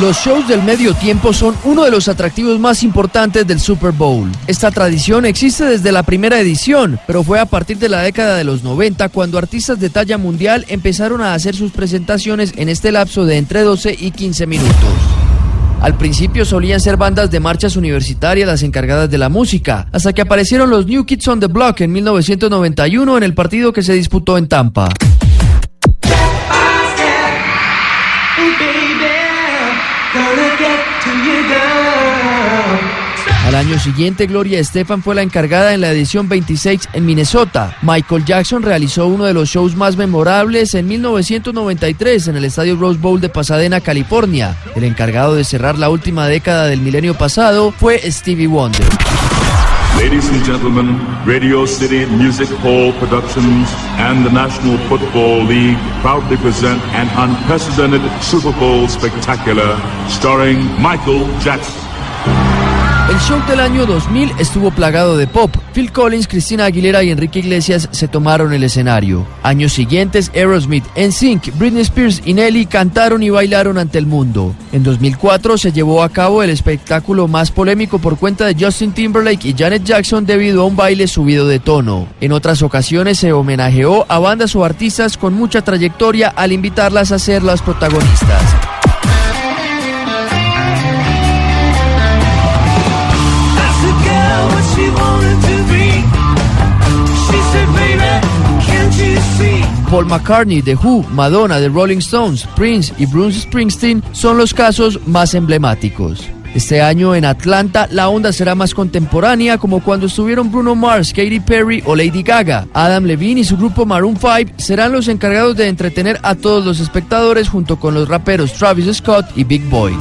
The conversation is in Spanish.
Los shows del medio tiempo son uno de los atractivos más importantes del Super Bowl. Esta tradición existe desde la primera edición, pero fue a partir de la década de los 90 cuando artistas de talla mundial empezaron a hacer sus presentaciones en este lapso de entre 12 y 15 minutos. Al principio solían ser bandas de marchas universitarias las encargadas de la música, hasta que aparecieron los New Kids on the Block en 1991 en el partido que se disputó en Tampa. Al año siguiente, Gloria Estefan fue la encargada en la edición 26 en Minnesota. Michael Jackson realizó uno de los shows más memorables en 1993 en el Estadio Rose Bowl de Pasadena, California. El encargado de cerrar la última década del milenio pasado fue Stevie Wonder. Ladies and gentlemen, Radio City Music Hall Productions and the National Football League proudly present an unprecedented Super Bowl spectacular starring Michael Jackson. El show del año 2000 estuvo plagado de pop. Phil Collins, Cristina Aguilera y Enrique Iglesias se tomaron el escenario. Años siguientes, Aerosmith, NSYNC, Britney Spears y Nelly cantaron y bailaron ante el mundo. En 2004 se llevó a cabo el espectáculo más polémico por cuenta de Justin Timberlake y Janet Jackson debido a un baile subido de tono. En otras ocasiones se homenajeó a bandas o artistas con mucha trayectoria al invitarlas a ser las protagonistas. Paul McCartney, The Who, Madonna, The Rolling Stones, Prince y Bruce Springsteen son los casos más emblemáticos. Este año en Atlanta la onda será más contemporánea como cuando estuvieron Bruno Mars, Katy Perry o Lady Gaga. Adam Levine y su grupo Maroon 5 serán los encargados de entretener a todos los espectadores junto con los raperos Travis Scott y Big Boy.